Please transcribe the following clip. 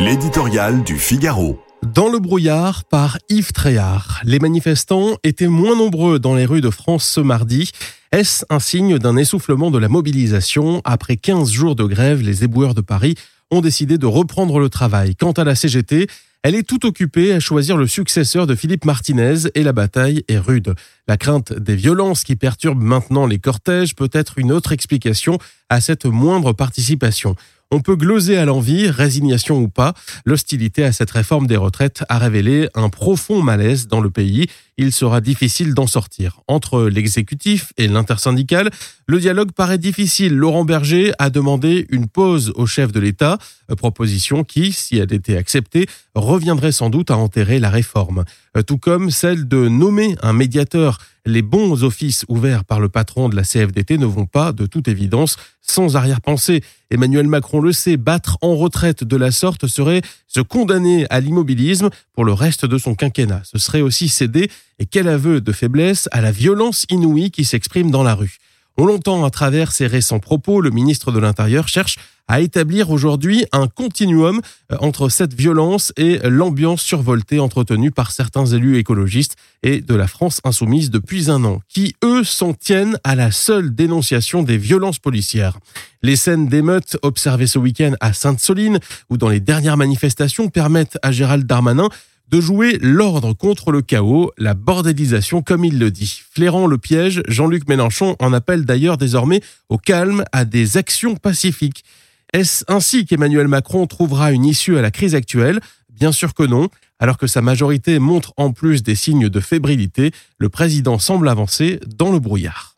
L'éditorial du Figaro. Dans le brouillard par Yves Tréhard. Les manifestants étaient moins nombreux dans les rues de France ce mardi. Est-ce un signe d'un essoufflement de la mobilisation? Après 15 jours de grève, les éboueurs de Paris ont décidé de reprendre le travail. Quant à la CGT, elle est tout occupée à choisir le successeur de Philippe Martinez et la bataille est rude. La crainte des violences qui perturbent maintenant les cortèges peut être une autre explication à cette moindre participation. On peut gloser à l'envie, résignation ou pas. L'hostilité à cette réforme des retraites a révélé un profond malaise dans le pays. Il sera difficile d'en sortir. Entre l'exécutif et l'intersyndical, le dialogue paraît difficile. Laurent Berger a demandé une pause au chef de l'État, proposition qui, si elle était acceptée, reviendrait sans doute à enterrer la réforme. Tout comme celle de nommer un médiateur les bons offices ouverts par le patron de la CFDT ne vont pas, de toute évidence, sans arrière-pensée. Emmanuel Macron le sait, battre en retraite de la sorte serait se condamner à l'immobilisme pour le reste de son quinquennat. Ce serait aussi céder, et quel aveu de faiblesse, à la violence inouïe qui s'exprime dans la rue. On l'entend à travers ses récents propos, le ministre de l'Intérieur cherche à établir aujourd'hui un continuum euh, entre cette violence et l'ambiance survoltée entretenue par certains élus écologistes et de la France insoumise depuis un an, qui eux s'en tiennent à la seule dénonciation des violences policières. Les scènes d'émeutes observées ce week-end à Sainte-Soline ou dans les dernières manifestations permettent à Gérald Darmanin de jouer l'ordre contre le chaos, la bordélisation comme il le dit. Flairant le piège, Jean-Luc Mélenchon en appelle d'ailleurs désormais au calme, à des actions pacifiques. Est-ce ainsi qu'Emmanuel Macron trouvera une issue à la crise actuelle? Bien sûr que non. Alors que sa majorité montre en plus des signes de fébrilité, le président semble avancer dans le brouillard.